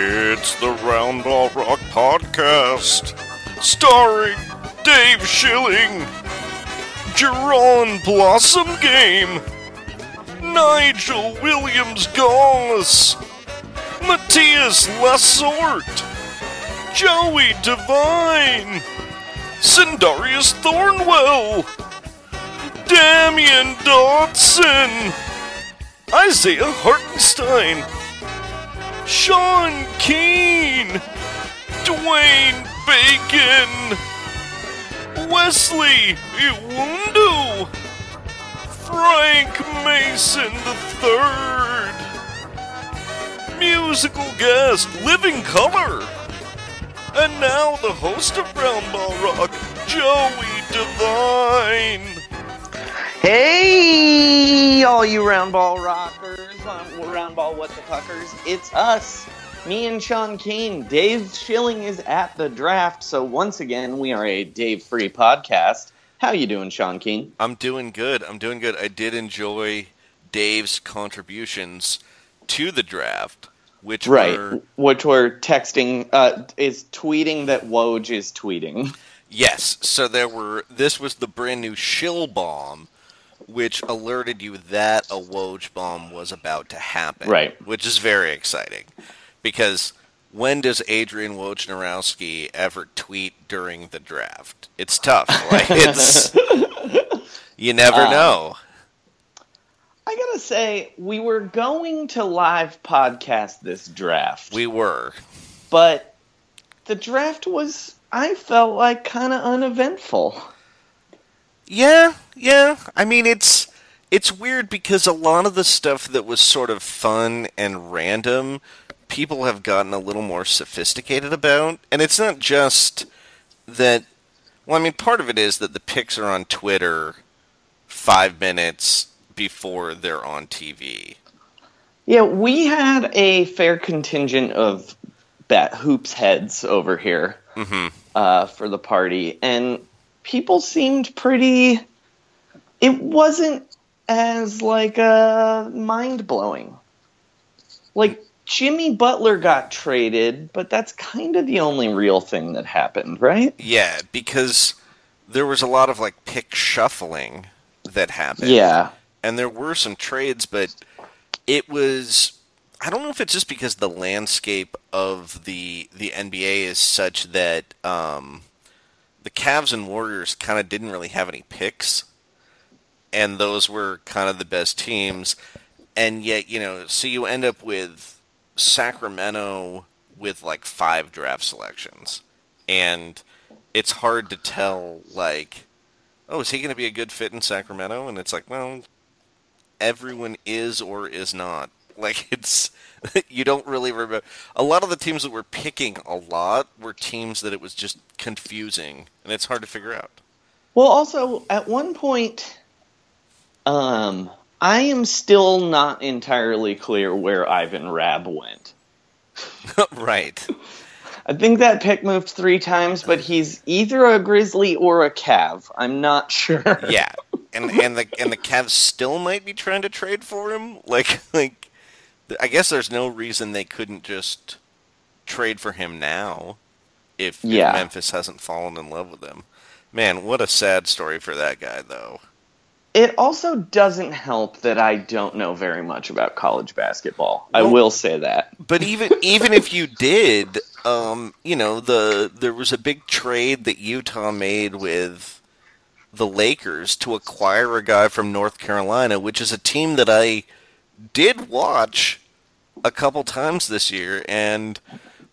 It's the Roundball Rock Podcast, starring Dave Schilling, Jerron Blossom Game, Nigel Williams Goss, Mathias Lessort, Joey Devine, Sindarius Thornwell, Damyean Dotson, Isaiah Hartenstein. Sean Keane, Dwayne Bacon, Wesley Iwundu, Frank Mason III, musical guest Living Colour, and now the host of Roundball Rock, Joey Devine. Hey, all you roundball rockers, um, roundball what the fuckers. It's us, me and Sean Keane. Dave Schilling is at the draft, so once again we are a Dave-free podcast. How you doing, Sean Keane? I'm doing good. I'm doing good. I did enjoy Dave's contributions to the draft, which Right, were which we're texting, uh, is tweeting that Woj is tweeting. yes. So there were. This was the brand new shill bomb, which alerted you that a Woj bomb was about to happen. Right. Which is very exciting, because when does Adrian Wojnarowski ever tweet during the draft? It's tough. Like it's you never Um, know. I gotta say, we were going to live podcast this draft. We were. but the draft was I felt like kind of uneventful. Yeah, yeah. I mean, it's it's weird because a lot of the stuff that was sort of fun and random, people have gotten a little more sophisticated about, and it's not just that. Well, I mean, part of it is that the picks are on Twitter five minutes before they're on TV. Yeah, we had a fair contingent of bat hoops heads over here hmm uh, for the party, and people seemed pretty. It wasn't as like uh, mind blowing. Like Jimmy Butler got traded, but that's kind of the only real thing that happened, right? Yeah, because there was a lot of like pick shuffling that happened. Yeah. and there were some trades, but it was I don't know if it's just because the landscape of the the NBA is such that um, the Cavs and Warriors kind of didn't really have any picks, and those were kind of the best teams, and yet you know, so you end up with Sacramento with like five draft selections, and it's hard to tell like oh, is he going to be a good fit in Sacramento? And it's like, well, everyone is or is not. Like it's you don't really remember. A lot of the teams that were picking a lot were teams that it was just confusing and it's hard to figure out. Well, also at one point, um, I am still not entirely clear where Ivan Rabb went. right. I think that pick moved three times, but he's either a Grizzly or a Cav. I'm not sure. Yeah. And and the and the Cavs still might be trying to trade for him. Like like I guess there's no reason they couldn't just trade for him now if, if Yeah. Memphis hasn't fallen in love with him. Man, what a sad story for that guy, though. It also doesn't help that I don't know very much about college basketball. I will say that. But even even if you did, um, you know, the there was a big trade that Utah made with the Lakers to acquire a guy from North Carolina, which is a team that I did watch a couple times this year and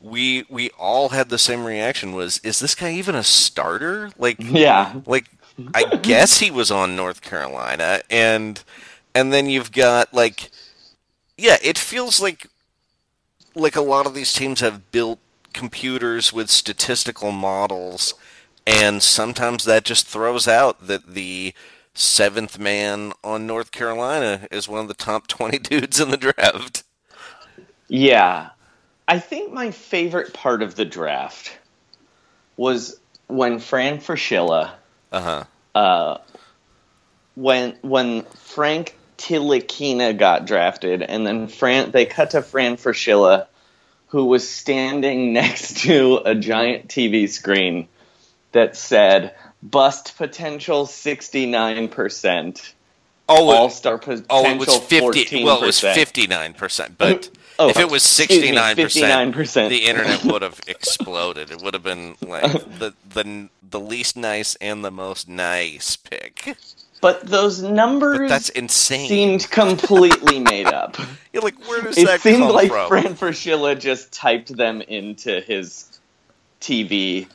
we we all had the same reaction was is this guy even a starter? Like Yeah. like I guess he was on North Carolina and and then you've got like yeah, it feels like like a lot of these teams have built computers with statistical models and sometimes that just throws out that the seventh man on North Carolina is one of the top 20 dudes in the draft. Yeah. I think my favorite part of the draft was when Fran Fraschilla, Uh-huh. uh, when when Frank Tilikina got drafted, and then Fran they cut to Fran Fraschilla, who was standing next to a giant TV screen that said "Bust potential sixty nine percent." Oh, All star potential. oh, it was 50 14%. well, it was 59%, but Oh, if it was 69%, 59%. the internet would have exploded. It would have been like the the the least nice and the most nice pick. But those numbers But that's insane. seemed completely made up. You're like, where does It that seemed come like from? Fran Fraschilla just typed them into his TV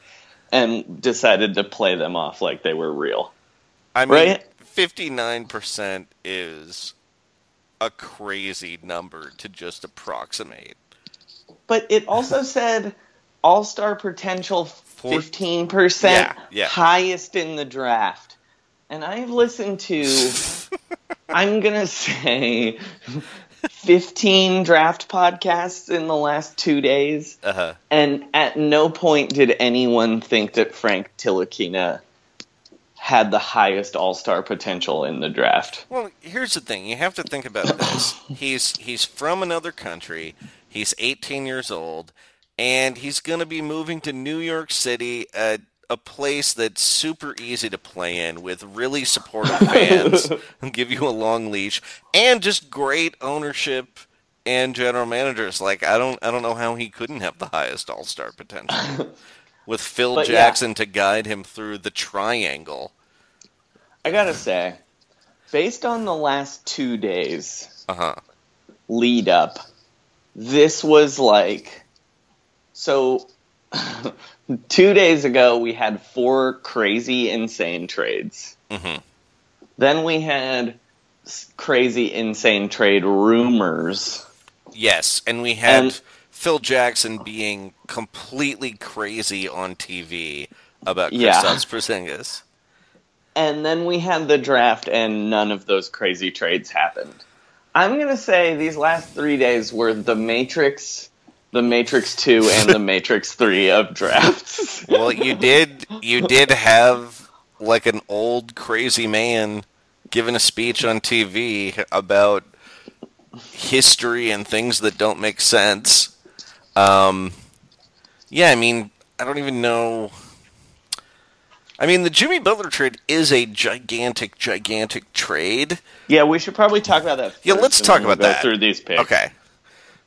and decided to play them off like they were real. I mean, right? fifty-nine percent is a crazy number to just approximate. But it also said all star potential 15%, Yeah, yeah. highest in the draft. And I've listened to, I'm going to say, 15 draft podcasts in the last two days. Uh huh. And at no point did anyone think that Frank Tilikina had the highest All Star potential in the draft. Well, here's the thing. You have to think about this. he's he's from another country. He's 18 years old, and he's going to be moving to New York City, a, a place that's super easy to play in with really supportive fans who give you a long leash, and just great ownership and general managers. Like I don't I don't know how he couldn't have the highest All Star potential. With Phil But yeah. Jackson to guide him through the triangle. I gotta say, based on the last two days Uh huh. lead up, this was like. So, two days ago, we had four crazy, insane trades. Mhm. Then we had crazy, insane trade rumors. Yes, and we had And- Phil Jackson being completely crazy on TV about Yeah. Kristaps Porzingis. and then we had the draft, and none of those crazy trades happened. I'm gonna say these last three days were the Matrix, the Matrix Two, and the Matrix Three of drafts. Well, you did you did have like an old crazy man giving a speech on TV about history and things that don't make sense. Um, yeah, I mean, I don't even know. I mean, the Jimmy Butler trade is a gigantic, gigantic trade. yeah, we should probably talk about that. Yeah, let's talk about go that. through these picks. Okay.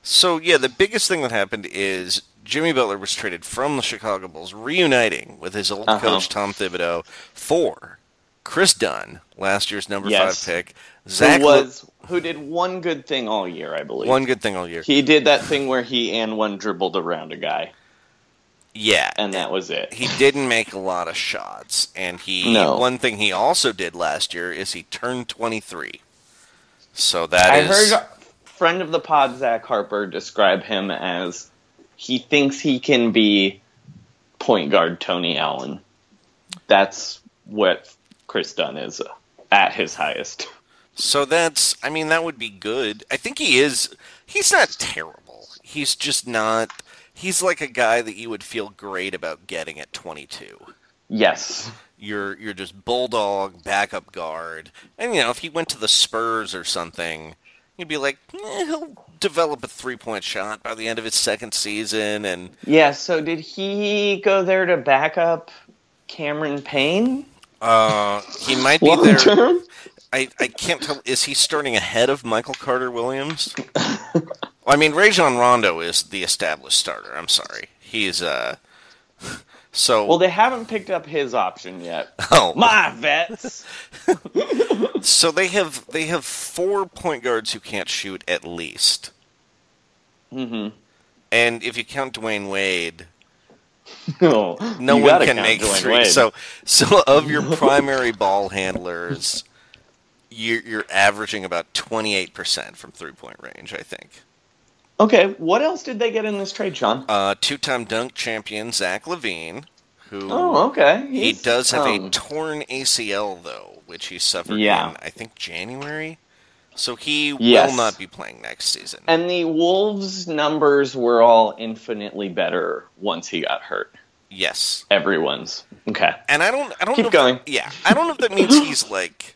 So yeah, the biggest thing that happened is Jimmy Butler was traded from the Chicago Bulls, reuniting with his old Uh-huh. coach Tom Thibodeau for Kris Dunn, last year's number Yes. five pick. Zach who was who did one good thing all year, I believe. one good thing all year. He did that thing where he and one dribbled around a guy, yeah, and that was it. he didn't make a lot of shots, and he No. one thing he also did last year is he turned twenty three. So that I is- heard friend of the pod Zach Harper describe him as he thinks he can be point guard Tony Allen. That's what Kris Dunn is uh, at his highest. So that's, I mean, that would be good. I think he is, he's not terrible. He's just not, he's like a guy that you would feel great about getting at 22. Yes. You're, you're just bulldog, backup guard. And, you know, if he went to the Spurs or something, you'd be like, eh, he'll develop a three point shot by the end of his second season, and Yeah, so did he go there to back up Cameron Payne uh, he might be there. term? I, I can't tell. Is he starting ahead of Michael Carter Williams? I mean, Rajon Rondo is the established starter. I'm sorry, he's uh. So Well, they haven't picked up his option yet. oh, My vets. so they have they have four point guards who can't shoot at least. mm-hmm. And if you count Dwyane Wade, No, no one can make Dwyane three. Wade. So, so of your primary ball handlers, you're, you're averaging about twenty eight percent from three point range. I think. Okay, what else did they get in this trade, Sean? Uh, two time dunk champion Zach LaVine, who oh, okay. he does have a um, torn ACL though, which he suffered Yeah. in I think January. So he Yes. will not be playing next season. and the Wolves' numbers were all infinitely better once he got hurt. yes. Everyone's okay. And I don't I don't Keep know going. yeah, I don't know if that means he's like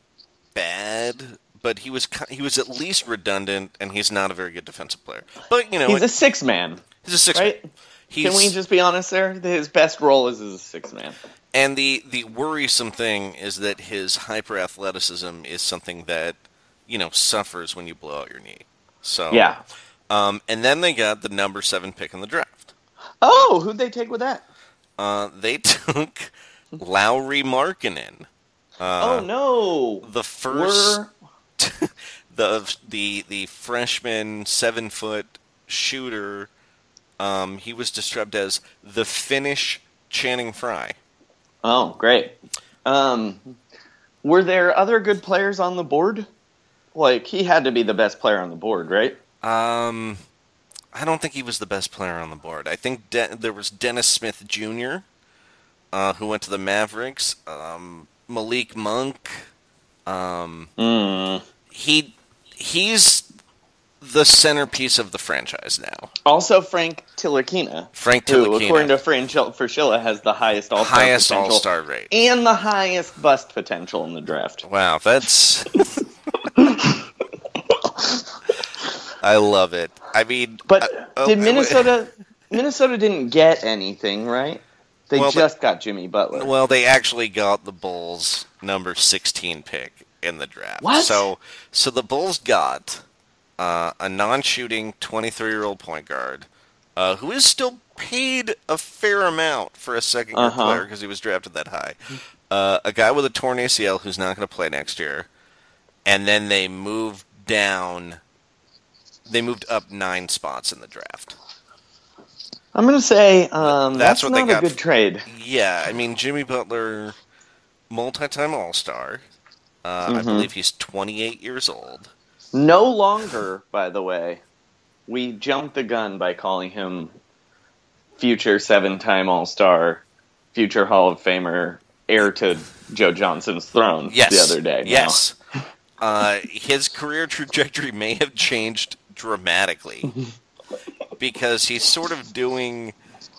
bad, but he was he was at least redundant and he's not a very good defensive player. But you know, He's a six man, he's a six right? He's, Can we just be honest there? His best role is as a six man. And the the worrisome thing is that his hyper athleticism is something that you know suffers when you blow out your knee. So Yeah. Um, and then they got the number seven pick in the draft. Oh, who'd they take with that? Uh, they took Lauri Markkanen, oh no, the first we're the the the freshman seven foot shooter. Um, he was described as the Finnish Channing Frye. oh great. Um, were there other good players on the board? Like he had to be the best player on the board, right? Um, I don't think he was the best player on the board. I think De- there was Dennis Smith Jr., uh, who went to the Mavericks. Um, Malik Monk. Um, Mm. he he's the centerpiece of the franchise now. Also, Frank Tilakina, Frank who, Tilakina. according to Fran Schil- has the highest all star Highest all-star rate. and the highest bust potential in the draft. Wow, that's. I love it. I mean, But uh, oh, did. Minnesota? Minnesota didn't get anything, right? They Well, just got Jimmy Butler. Well, they actually got the Bulls number 16 pick in the draft. What? So, so the Bulls got uh, a non-shooting 23-year-old point guard uh, who is still paid a fair amount for a second-year Uh-huh. player because he was drafted that high. Uh, a guy with a torn ACL who's not going to play next year, and then they moved down. They moved up nine spots in the draft. I'm gonna say um, That's that's, what they not got a good trade. Yeah, I mean Jimmy Butler, multi-time All-Star. Uh, I believe he's 28 years old. No longer, by the way, we jumped the gun by calling him future seven-time All-Star, future Hall of Famer, heir to Joe Johnson's throne. Yes, the other day. now. Yes, uh, his career trajectory may have changed dramatically because he's sort of doing.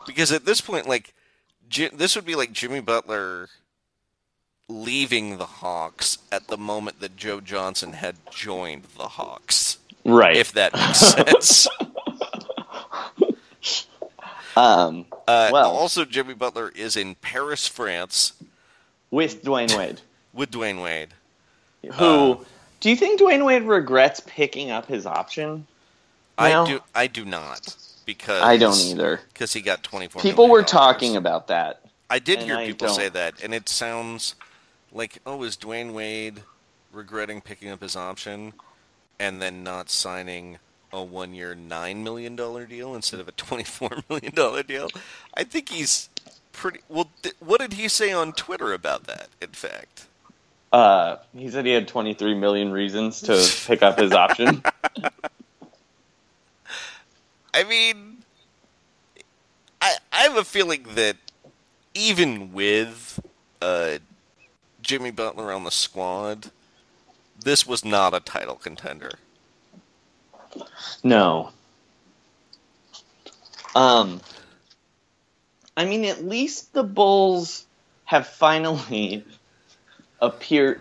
Because at this point, like, Ji- this would be like Jimmy Butler leaving the Hawks at the moment that Joe Johnson had joined the Hawks. right. If that makes sense. um, Uh, Well- also, Jimmy Butler is in Paris, France, with Dwyane Wade, with Dwyane Wade. who Uh, do you think Dwyane Wade regrets picking up his option? I do. I do not because I don't either. Because he got twenty four. People were talking about that. I did hear I people say that, and it sounds like, oh, is Dwyane Wade regretting picking up his option and then not signing a one year nine million dollar deal instead of a twenty four million dollar deal? I think he's pretty. Well, th- what did he say on Twitter about that? In fact. Uh, he said he had 23 million reasons to pick up his option. I mean, I I have a feeling that even with uh, Jimmy Butler on the squad, this was not a title contender. No. Um, I mean, at least the Bulls have finally appeared.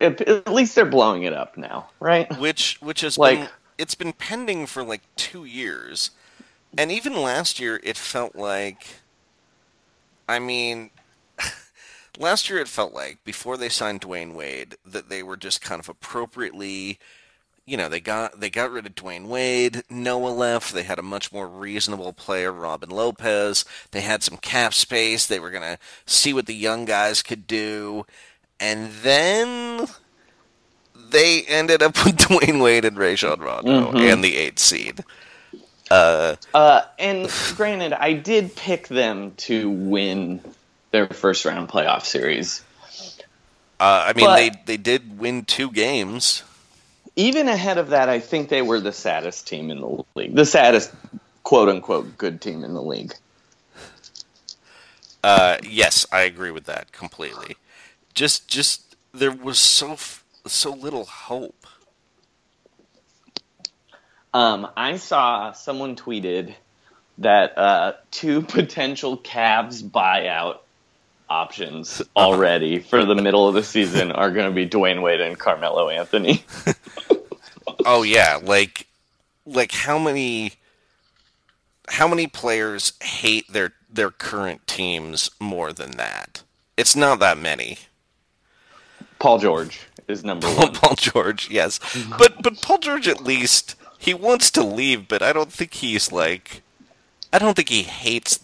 At least they're blowing it up now, right? Which which has Like- been it's been pending for like two years, and even last year it felt like. I mean, last year it felt like before they signed Dwyane Wade that they were just kind of appropriately you know they got they got rid of Dwyane Wade, Noah left. They had a much more reasonable player, Robin Lopez. They had some cap space. They were gonna see what the young guys could do, and then they ended up with Dwyane Wade and Rajon Rondo Mm-hmm. and the eighth seed. Uh, Uh, and granted, I did pick them to win their first round playoff series. uh, I mean, But- they they did win two games. Even ahead of that, I think they were the saddest team in the league. The saddest, quote unquote, good team in the league. Uh, yes, I agree with that completely. Just, just there was so so little hope. Um, I saw someone tweeted that uh, two potential Cavs buyout options already for the middle of the season are going to be Dwyane Wade and Carmelo Anthony. Oh yeah, like, like how many, how many players hate their their current teams more than that? It's not that many. Paul George is number one. Paul George, yes, but but Paul George at least he wants to leave, but I don't think he's like, I don't think he hates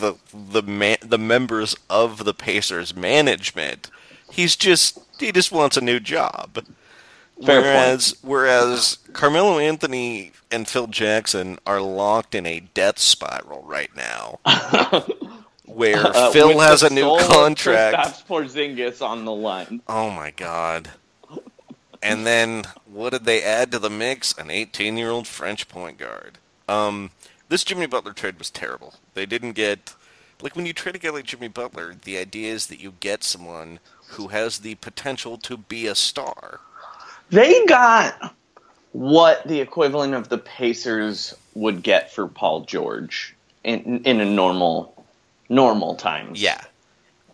the the man, the members of the Pacers management. He's just he just wants a new job. Fair whereas whereas Carmelo Anthony and Phil Jackson are locked in a death spiral right now. Where Uh, Phil has a new contract. Kristaps Porzingis on the line. Oh my god. And then what did they add to the mix? An 18-year-old French point guard. Um, this Jimmy Butler trade was terrible. They didn't get like when you trade a guy like Jimmy Butler, the idea is that you get someone who has the potential to be a star. They got what the equivalent of the Pacers would get for Paul George in in a normal normal times. Yeah.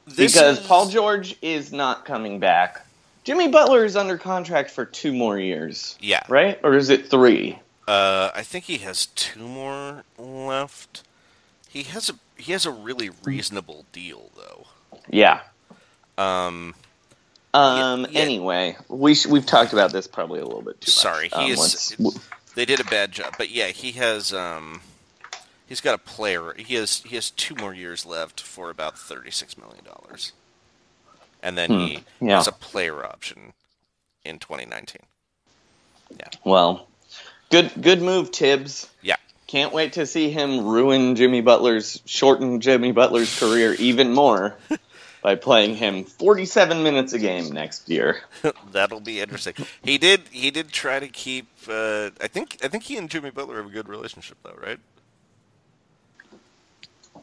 This because is- Paul George is not coming back. Jimmy Butler is under contract for two more years. Yeah. Right? Or is it three? Uh, I think he has two more left. He has a he has a really reasonable deal though. Yeah. Um, Um. yeah. Anyway, we sh- we've talked about this probably a little bit too much. Sorry, Um, he is. let's- They did a bad job, but yeah, he has. Um, he's got a player. He has. He has two more years left for about thirty-six million dollars, and then he Hmm, yeah. has a player option in twenty nineteen. Yeah. Well, good good move, Tibbs. Yeah, Can't wait to see him ruin Jimmy Butler's shorten Jimmy Butler's career even more by playing him 47 minutes a game next year. that'll be interesting. He did. He did try to keep. Uh, I think. I think he and Jimmy Butler have a good relationship, though, right?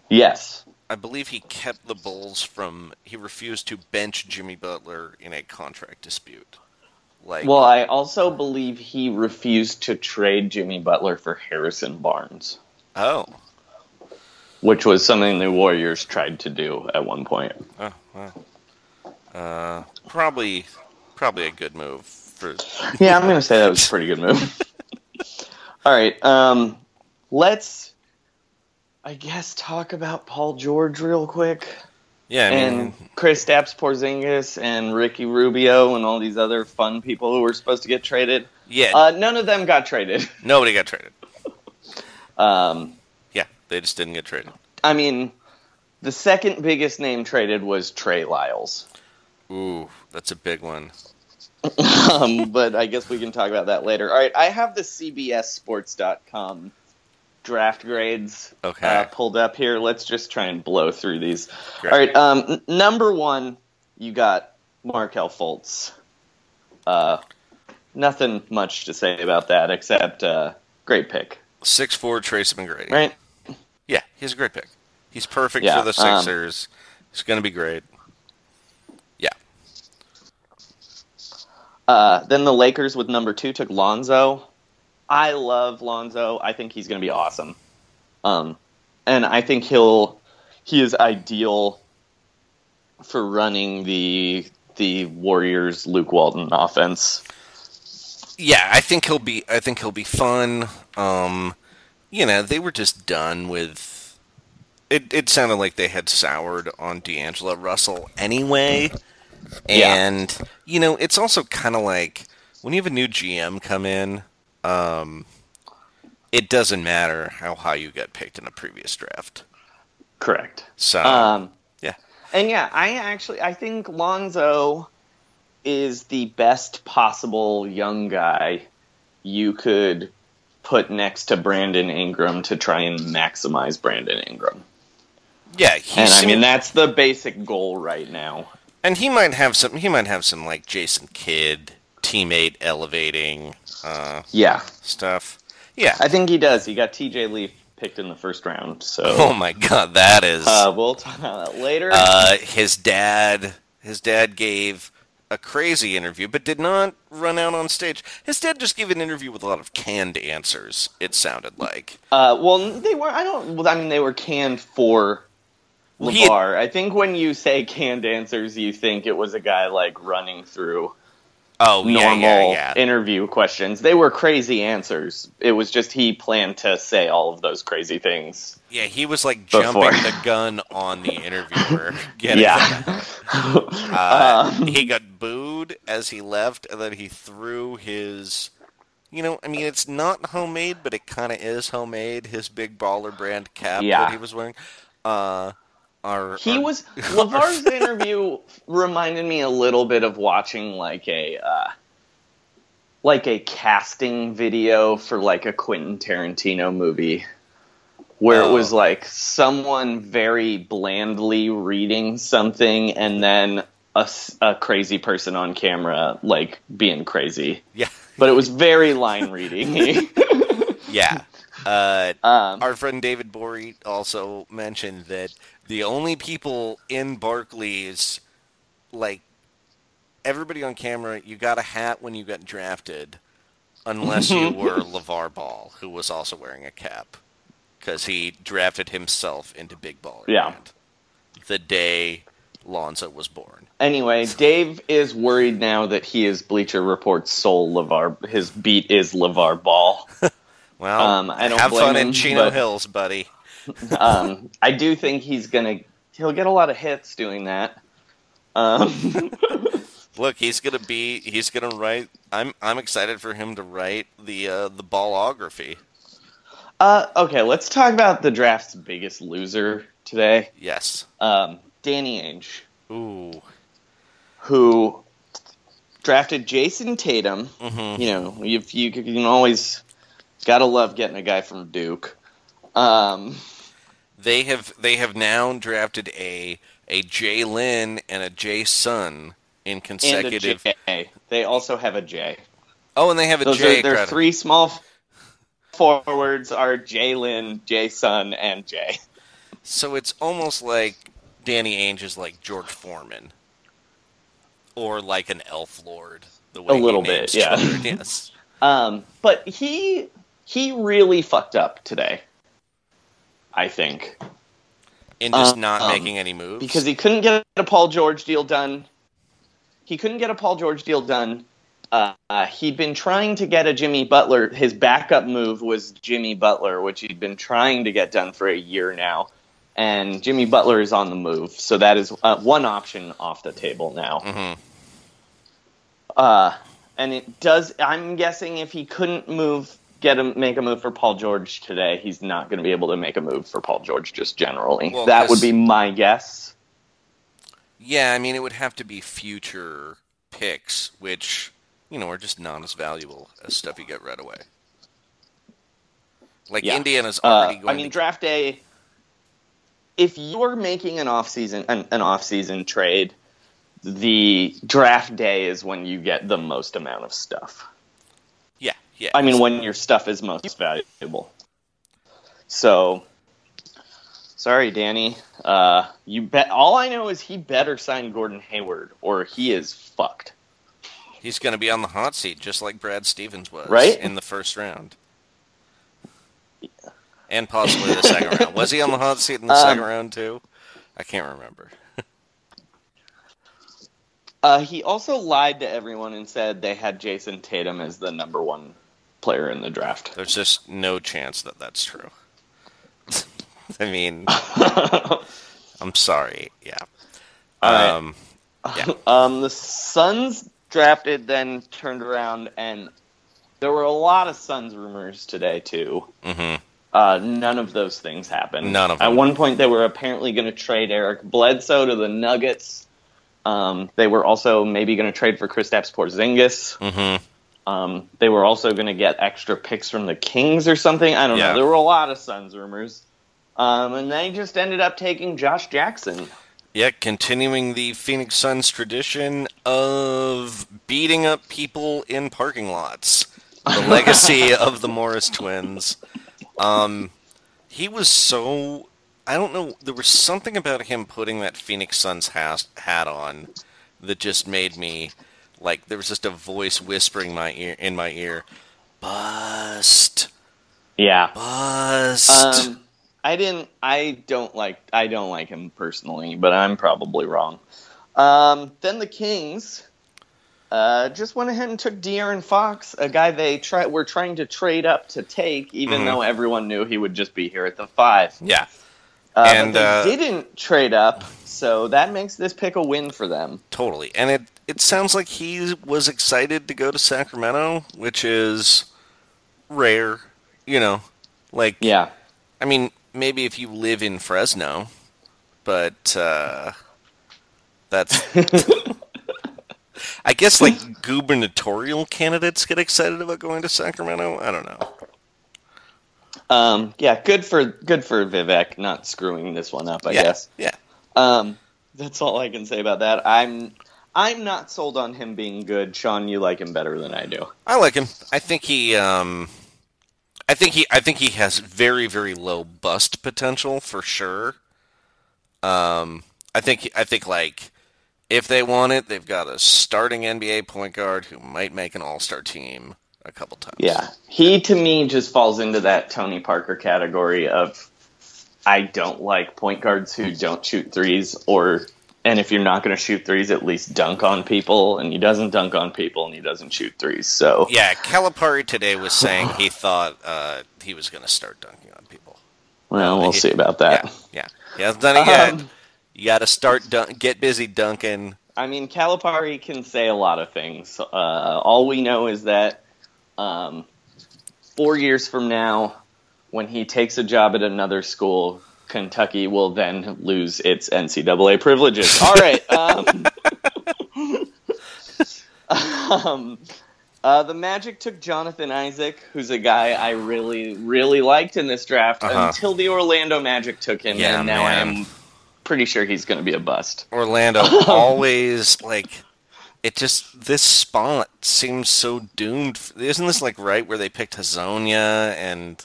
Yes. I believe he kept the Bulls from. He refused to bench Jimmy Butler in a contract dispute. Like, Well, I also believe he refused to trade Jimmy Butler for Harrison Barnes, oh, which was something the Warriors tried to do at one point. Oh, well. Uh, probably, probably a good move for. Yeah, I'm going to say that was a pretty good move. All right, um, let's, I guess, talk about Paul George real quick. Yeah, I mean, and Kristaps Porzingis and Ricky Rubio and all these other fun people who were supposed to get traded. yeah, Uh, none of them got traded. nobody got traded. Um, Yeah, they just didn't get traded. I mean, the second biggest name traded was Trey Lyles. Ooh, that's a big one. um, but I guess we can talk about that later. All right, I have the CBSSports.com draft grades Okay. uh, pulled up here. Let's just try and blow through these. Great. All right, um, n- number one, you got Markelle Fultz. Uh, nothing much to say about that except uh, great pick, Six four Tracy McGrady. right? Yeah, he's a great pick. He's perfect Yeah, for the um, Sixers. he's going to be great. Yeah. Uh, then the Lakers with number two took Lonzo. I love Lonzo. I think he's going to be awesome. Um, and I think he'll he is ideal for running the the Warriors Luke Walton offense. yeah, I think he'll be. I think he'll be fun. Um, you know, they were just done with. It. It sounded like they had soured on D'Angelo Russell anyway, Yeah. and you know, it's also kind of like when you have a new GM come in. Um, it doesn't matter how high you got picked in a previous draft. Correct. So Um, yeah, and yeah, I actually I think Lonzo is the best possible young guy you could put next to Brandon Ingram to try and maximize Brandon Ingram. yeah. And I mean that's the basic goal right now. and he might have some. He might have some like Jason Kidd teammate elevating uh, Yeah. stuff. Yeah. I think he does. He got TJ Leaf picked in the first round, so Oh my god, that is. uh, we'll talk about that later. Uh, his dad, his dad gave a crazy interview, but did not run out on stage. His dad just gave an interview with a lot of canned answers. It sounded like. Uh, well, they were. I don't. Well, I mean, they were canned for he had- I think when you say canned answers, you think it was a guy like running through Oh yeah, normal yeah, yeah. interview questions. They were crazy answers. It was just he planned to say all of those crazy things. yeah, he was like Before. jumping the gun on the interviewer. Getting Yeah. Uh, Um, he got booed as he left, and then he threw his. You know, I mean, it's not homemade, but it kind of is homemade. His big baller brand cap Yeah. that he was wearing. Uh, our, He our- was LaVar's interview reminded me a little bit of watching like a uh, like a casting video for like a Quentin Tarantino movie where Oh. it was like someone very blandly reading something and then a crazy person on camera like being crazy. Yeah, But it was very line reading. yeah. Uh, um, our friend David Borey also mentioned that the only people in Barclays, like everybody on camera, you got a hat when you got drafted, unless you were LaVar Ball, who was also wearing a cap, because he drafted himself into Big Baller Yeah. The day Lonzo was born. Anyway, Dave is worried now that he is Bleacher Report's sole LaVar. His beat is LaVar Ball. Well, Um, I don't have fun him, in Chino but- Hills, buddy. Um, I do think he's gonna. He'll get a lot of hits doing that. Um, Look, he's gonna be. He's gonna write. I'm. I'm excited for him to write the uh, the ballography. uh, okay, let's talk about the draft's biggest loser today, Yes. um, Danny Ainge, Ooh. who drafted Jayson Tatum. Mm-hmm. You know, if you, you can always gotta love getting a guy from Duke. Um, They have. They have now drafted a a Jay Lynn and a Jay Sun in consecutive. They also have a J. Oh, and they have a Those Jay. are their three small forwards are Jalen, Jay Sun, and Jay. So it's almost like Danny Ainge is like George Foreman, or like an Elf Lord. The way A little bit, yeah. Yes. Um, but he he really fucked up today. I think In just Um, not um, making any moves. because he couldn't get a Paul George deal done. He couldn't get a Paul George deal done. Uh, he'd been trying to get a Jimmy Butler. His backup move was Jimmy Butler, which he'd been trying to get done for a year now. And Jimmy Butler is on the move, so that is uh, one option off the table now. Mhm. Uh, and it does. I'm guessing if he couldn't move, get him make a move for Paul George today, he's not going to be able to make a move for Paul George just generally. Well, that would be my guess. Yeah, I mean, it would have to be future picks, which, you know, are just not as valuable as stuff you get right away. Like, Yeah. Indiana's Uh, going. I mean, to... draft day. If you're making an off season an, an off season trade, the draft day is when you get the most amount of stuff. Yeah, yeah. I mean, when your stuff is most valuable. So, sorry, Danny. Uh, you bet. All I know is he better sign Gordon Hayward, or he is fucked. He's going to be on the hot seat, just like Brad Stevens was Right? in the first round. And possibly the second round. Was he on the hot seat in the Um, second round, too? I can't remember. Uh, he also lied to everyone and said they had Jayson Tatum as the number one player in the draft. There's just no chance that that's true. I mean, I'm sorry. Yeah. right. Um, yeah. Um, the Suns drafted, then turned around, and there were a lot of Suns rumors today too. Mhm. Uh, none of those things happened. None of At one point, they were apparently going to trade Eric Bledsoe to the Nuggets. Um, they were also maybe going to trade for Kristaps Porzingis. mhm. Um, they were also going to get extra picks from the Kings or something. I don't Yeah. know. There were a lot of Suns rumors. Um, and they just ended up taking Josh Jackson. Yeah, continuing the Phoenix Suns tradition of beating up people in parking lots. The legacy of the Morris twins. Um, he was so. I don't know. There was something about him putting that Phoenix Suns has, hat on that just made me like there was just a voice whispering my ear in my ear, bust, Yeah. bust. Um, I didn't. I don't like. I don't like him personally, but I'm probably wrong. Um, then the Kings uh, just went ahead and took De'Aaron Fox, a guy they try were trying to trade up to take, even Mhm. though everyone knew he would just be here at the five. yeah, Uh, And, they uh, didn't trade up, so that makes this pick a win for them. Totally. And it it sounds like he was excited to go to Sacramento, which is rare, you know. Like Yeah. I mean, maybe if you live in Fresno, but uh that's I guess like gubernatorial candidates get excited about going to Sacramento. I don't know. Um, yeah. Good for good for Vivek not screwing this one up. I yeah. guess. Yeah. Um, that's all I can say about that. I'm I'm not sold on him being good. Sean, you like him better than I do. I like him. I think he um I think he I think he has very very low bust potential for sure. Um I think I think like if they want it, they've got a starting NBA point guard who might make an All-Star team a couple times. Yeah, he to me just falls into that Tony Parker category of I don't like point guards who don't shoot threes, or and if you're not going to shoot threes, at least dunk on people. And he doesn't dunk on people, and he doesn't shoot threes. So Yeah, Calipari today was saying he thought uh, he was going to start dunking on people. well, we'll he- see about that. Yeah, yeah. He hasn't done it yet. Um, you got to start dun- get busy dunking. I mean, Calipari can say a lot of things. Uh, all we know is that um, four years from now, when he takes a job at another school, Kentucky will then lose its NCAA privileges. All right. Um, um, uh, the Magic took Jonathan Isaac, who's a guy I really, really liked in this draft Uh-huh. until the Orlando Magic took him, Yeah, and now I am pretty sure he's going to be a bust. Orlando always like it just this spot seems so doomed. Isn't this like right where they picked Hezonja and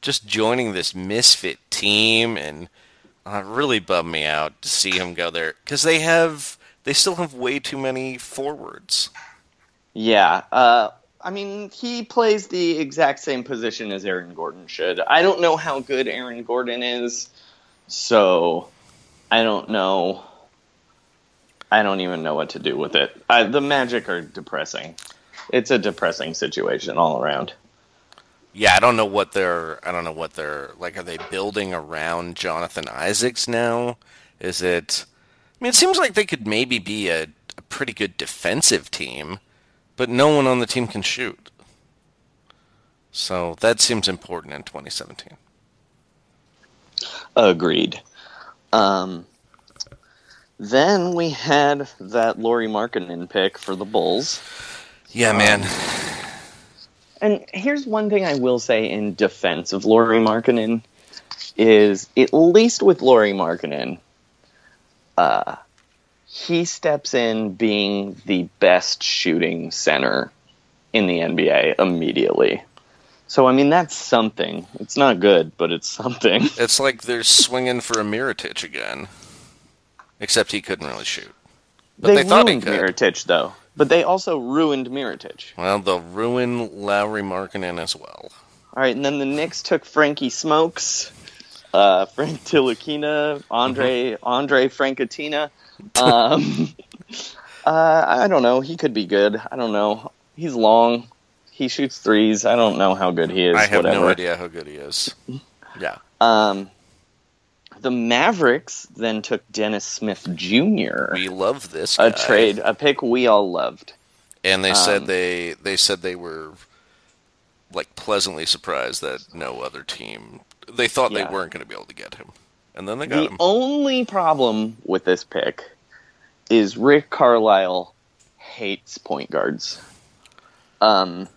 just joining this misfit team and uh, really bummed me out to see him go there because they have they still have way too many forwards. Yeah. Uh, I mean, he plays the exact same position as Aaron Gordon should. I don't know how good Aaron Gordon is, so I don't know. I don't even know what to do with it. I, the Magic are depressing. It's a depressing situation all around. Yeah, I don't know what they're I don't know what they're like are they building around Jonathan Isaacs now? Is it I mean it seems like they could maybe be a, a pretty good defensive team, but no one on the team can shoot. So that seems important in 2017. Agreed. Um, then we had that Lauri Markkanen pick for the Bulls. Yeah, man. And here's one thing I will say in defense of Lauri Markkanen is at least with Lauri Markkanen, uh, he steps in being the best shooting center in the NBA immediately. So I mean that's something. It's not good, but it's something. It's like they're swinging for a Mirotic again. Except he couldn't really shoot. But they, they, thought he could. Mirotic though, but they also ruined Mirotic. Well, they'll ruin Lauri Markkanen as well. All right, and then the Knicks took Frankie Smokes, uh, Frank Tilakina, Andre Andre Frankatina. Um, Uh, I don't know. He could be good. I don't know. He's long. He shoots threes. I don't know how good he is. I have whatever. no idea how good he is. Yeah. Um, the Mavericks then took Dennis Smith Jr. We love this a trade, a pick we all loved. and they said um, they they said they were like pleasantly surprised that no other team they thought Yeah. they weren't going to be able to get him, and then they got The him. The only problem with this pick is Rick Carlisle hates point guards. Um,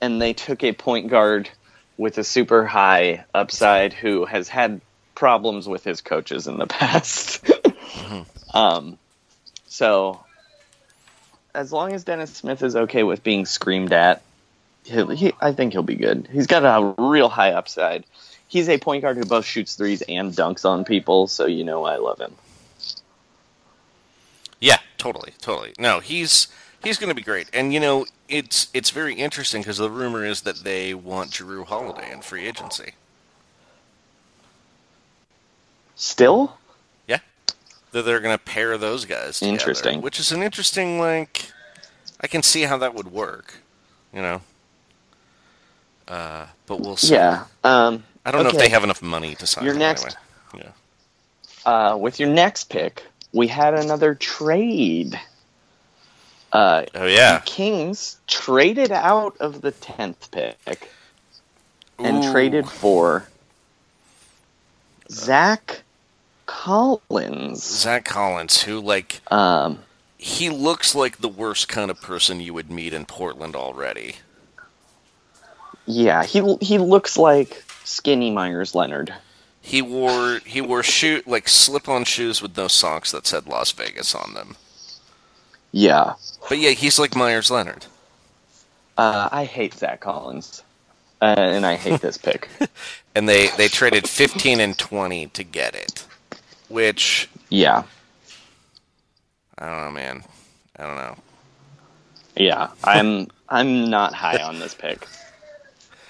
and they took a point guard with a super high upside who has had problems with his coaches in the past. um, so, as long as Dennis Smith is okay with being screamed at, he'll, he, I think he'll be good. He's got a real high upside. He's a point guard who both shoots threes and dunks on people, so you know I love him. Yeah, totally, totally. No, he's he's going to be great, and you know it's it's very interesting because the rumor is that they want Jrue Holiday in free agency. Still? Yeah, that they're going to pair those guys. Together, Interesting. which is an interesting like. I can see how that would work, you know. Uh, but we'll see. Yeah. Um, I don't know if they have enough money to sign Your next- anyway. Yeah. Uh, with your next pick, we had another trade. Uh, Oh yeah. Kings traded out of the tenth pick and Ooh. traded for Zach Collins. Zach Collins, who like Um, he looks like the worst kind of person you would meet in Portland already. yeah, he he looks like skinny Meyers Leonard. He wore he wore shoe like slip-on shoes with no socks that said Las Vegas on them. Yeah, But yeah, he's like Meyers Leonard. uh, I hate Zach Collins, uh, and I hate this pick. And they they traded 15 and 20 to get it. Which Yeah, I don't know, man. I don't know. yeah, I'm I'm not high on this pick.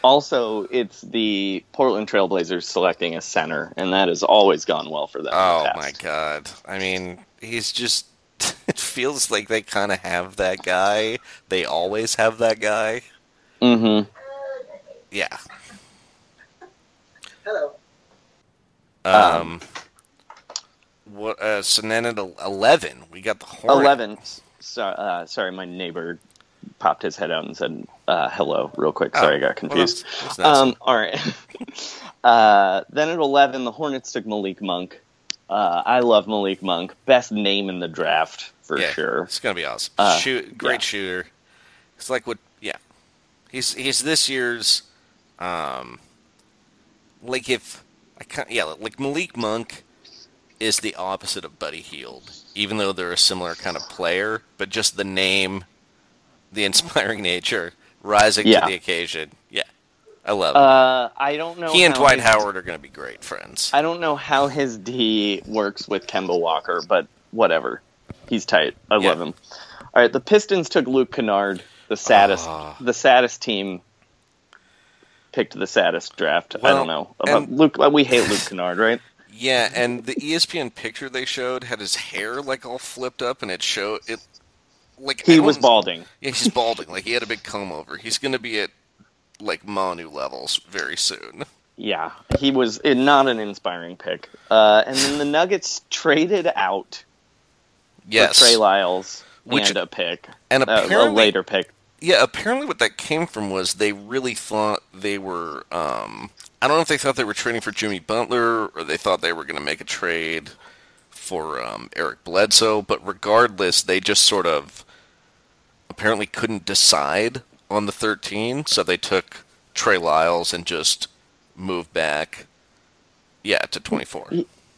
Also, it's the Portland Trailblazers selecting a center, and that has always gone well for them. in the Oh my god. I mean, he's just it feels like they kind of have that guy. They always have that guy. Mm-hmm. Yeah. Hello. Um, what? Uh, so then at eleven, we got the Hornets. Eleven. So, uh, sorry, my neighbor popped his head out and said uh, hello real quick. Sorry, I got well, confused. that's- that's nice. um, all right. uh, then at eleven, the Hornets took Malik Monk. Uh, I love Malik Monk. Best name in the draft for yeah, sure. It's gonna be awesome. Uh, Shoot, great yeah. shooter. It's like what? Yeah, he's he's this year's. Um, like if I can't, yeah, like Malik Monk is the opposite of Buddy Hield, even though they're a similar kind of player, but just the name, the inspiring nature, rising Yeah. to the occasion. Yeah, I love it. Uh, I don't know. he and Dwight his- Howard are going to be great friends. I don't know how his D works with Kemba Walker, but whatever. He's tight. I Yeah. love him. All right, the Pistons took Luke Kennard, the saddest, Ah. the saddest team. Picked the saddest draft. I don't know about and- Luke. We hate Luke Kennard, right? Yeah, and the ESPN picture they showed had his hair like all flipped up, and it showed it like He was balding. Yeah, he's balding. Like he had a big comb over. He's going to be at like Manu levels very soon. Yeah, he was not an inspiring pick. Uh, and then the Nuggets traded out Yes, for Trey Lyles Which- and a pick, and Uh, a later pick. Yeah. Apparently, what that came from was they really thought they were. Um, I don't know if they thought they were trading for Jimmy Butler or they thought they were going to make a trade for um, Eric Bledsoe. But regardless, they just sort of apparently couldn't decide on the 13, so they took Trey Lyles and just moved back. Yeah, to 24.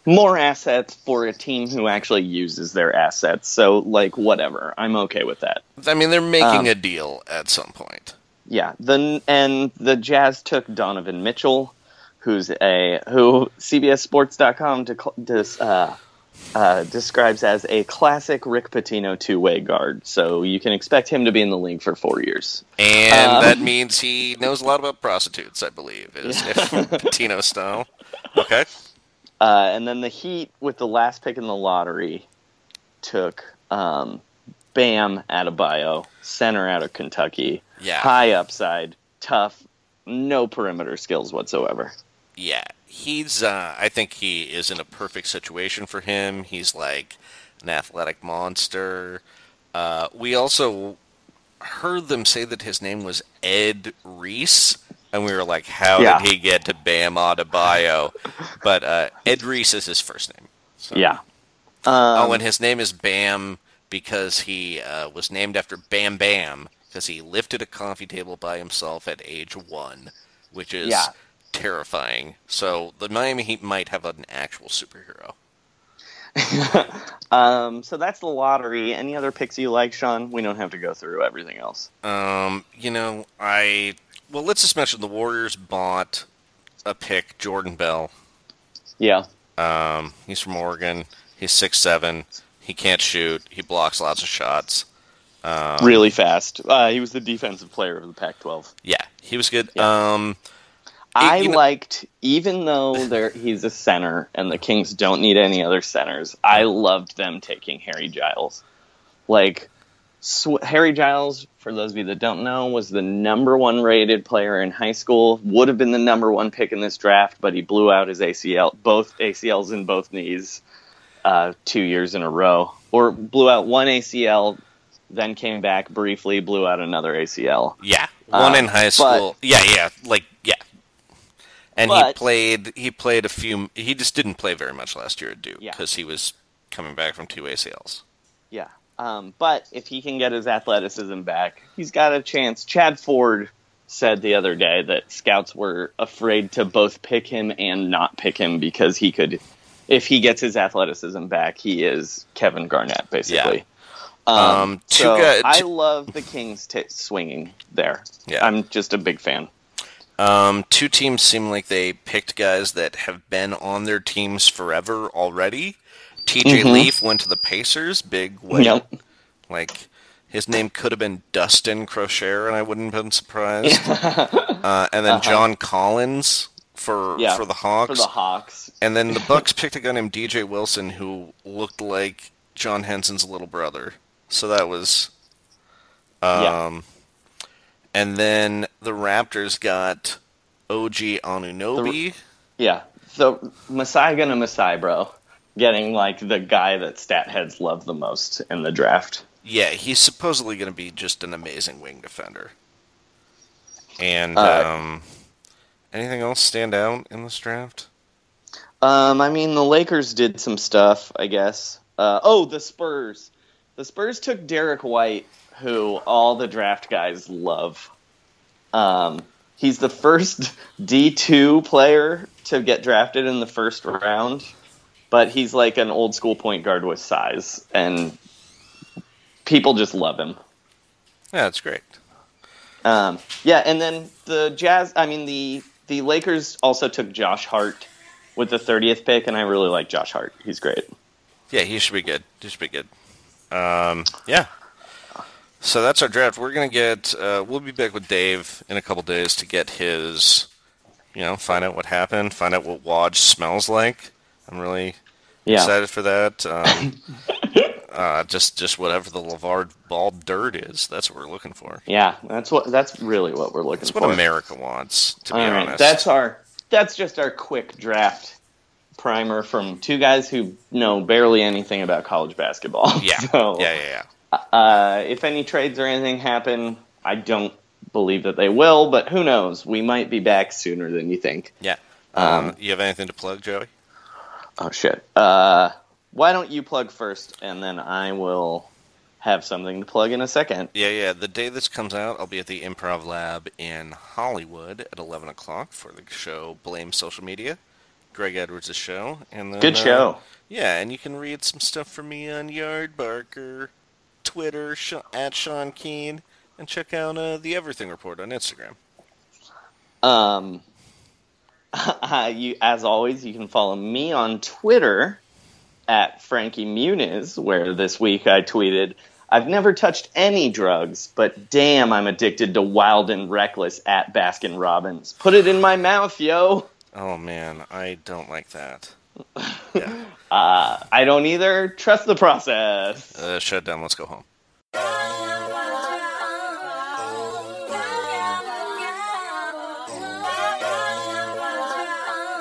More assets for a team who actually uses their assets. So, like, whatever. I'm okay with that. I mean, they're making Um, a deal at some point. Yeah. The and the Jazz took Donovan Mitchell, who's a who CBSSports.com dis, uh, uh, describes as a classic Rick Pitino two way guard. So you can expect him to be in the league for four years. And Um, that means he knows a lot about prostitutes, I believe, is if Pitino style. Okay. Uh, and then the Heat, with the last pick in the lottery, took um, Bam Adebayo, center out of Kentucky. Yeah. High upside, tough, no perimeter skills whatsoever. Yeah, he's. Uh, I think he is in a perfect situation for him. He's like an athletic monster. Uh, we also heard them say that his name was Ed Reese, and we were like, "How Yeah. did he get to Bam Adebayo?" but uh, Edrice is his first name. So. Yeah. oh, and his name is Bam because he uh, was named after Bam Bam because he lifted a coffee table by himself at age one, which is Yeah. terrifying. So the Miami Heat might have an actual superhero. Um, so that's the lottery. Any other picks you like, Sean? We don't have to go through everything else. Um, you know, I well, let's just mention the Warriors bought a pick, Jordan Bell. Yeah. Um, he's from Oregon. He's six seven. He can't shoot. He blocks lots of shots. Um, really fast. Uh, he was the defensive player of the Pac-12. Yeah, he was good. Yeah. Um, I know- liked, even though there he's a center and the Kings don't need any other centers. I loved them taking Harry Giles. Like Sw- Harry Giles, for those of you that don't know, was the number one rated player in high school. Would have been the number one pick in this draft, but he blew out his ACL, both ACLs in both knees, uh, two years in a row, or blew out one ACL, then came back briefly, blew out another ACL. Yeah, one Uh, in high but- school. yeah, yeah, like yeah. And he played. He played a few. He just didn't play very much last year at Duke Yeah. because he was coming back from two ACLs. Yeah. Um, but if he can get his athleticism back, he's got a chance. Chad Ford said the other day that scouts were afraid to both pick him and not pick him because he could, if he gets his athleticism back, he is Kevin Garnett, basically. Um, two so I love the Kings t- swinging there. Yeah. I'm just a big fan. Um, two teams seem like they picked guys that have been on their teams forever already. TJ Leaf went to the Pacers. Big win. Yep. Like his name could have been Dustin Crochet, and I wouldn't have been surprised. uh, and then John Collins for Uh-huh. Yeah, for the Hawks. For the Hawks. And then the Bucks picked a guy named DJ Wilson who looked like John Henson's little brother. So that was um Yeah. and then the Raptors got OG Anunoby. Yeah. So Masai gonna Masai, bro. Getting like the guy that stat heads love the most in the draft. Yeah, he's supposedly going to be just an amazing wing defender. And Uh, um anything else stand out in this draft? Um, I mean, the Lakers did some stuff, I guess. Uh, oh, the Spurs. The Spurs took Derrick White, who all the draft guys love. Um, he's the first D2 player to get drafted in the first round, but he's like an old school point guard with size, and people just love him. Yeah, that's great. Um, yeah, and then the Jazz. I mean the the Lakers also took Josh Hart with the 30th pick, and I really like Josh Hart. He's great. Yeah, he should be good. He should be good. Um, yeah. So that's our draft. We're gonna get. Uh, we'll be back with Dave in a couple days to get his. You know, find out what happened. Find out what Waj smells like. I'm really Yeah, excited for that. Um, uh, just just whatever the LaVar Ball dirt is. That's what we're looking for. yeah. That's what. That's really what we're looking That's for. That's what America wants. To be All right, honest, that's our. That's just our quick draft primer from two guys who know barely anything about college basketball. yeah, So, yeah, yeah, yeah. Uh, if any trades or anything happen, I don't believe that they will, but who knows? We might be back sooner than you think. Yeah. Um, you have anything to plug, Joey? Oh shit. Uh, why don't you plug first, and then I will have something to plug in a second. Yeah, yeah. The day this comes out, I'll be at the Improv Lab in Hollywood at 11 o'clock for the show Blame Social Media. Greg Edwards' show. And then, Good uh, show. yeah, and you can read some stuff from me on Yardbarker, Twitter, at Sean Keen, and check out uh, the Everything Report on Instagram. Um, you, as always, you can follow me on Twitter at Frankie Muniz, where this week I tweeted, I've never touched any drugs, but damn, I'm addicted to wild and reckless at Baskin Robbins. Put it in my mouth, yo. Oh, man, I don't like that. Yeah. Uh, I don't either. Trust the process. Uh, shut down. Let's go home.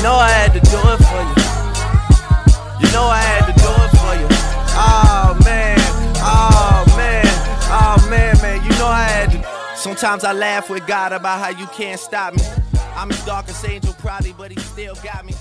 You know I had to do it for you. You know I had to do it for you. Oh man, oh man, oh man, man, you know I had to. Sometimes I laugh with God about how you can't stop me. I'm as his darkest angel, probably, but he still got me.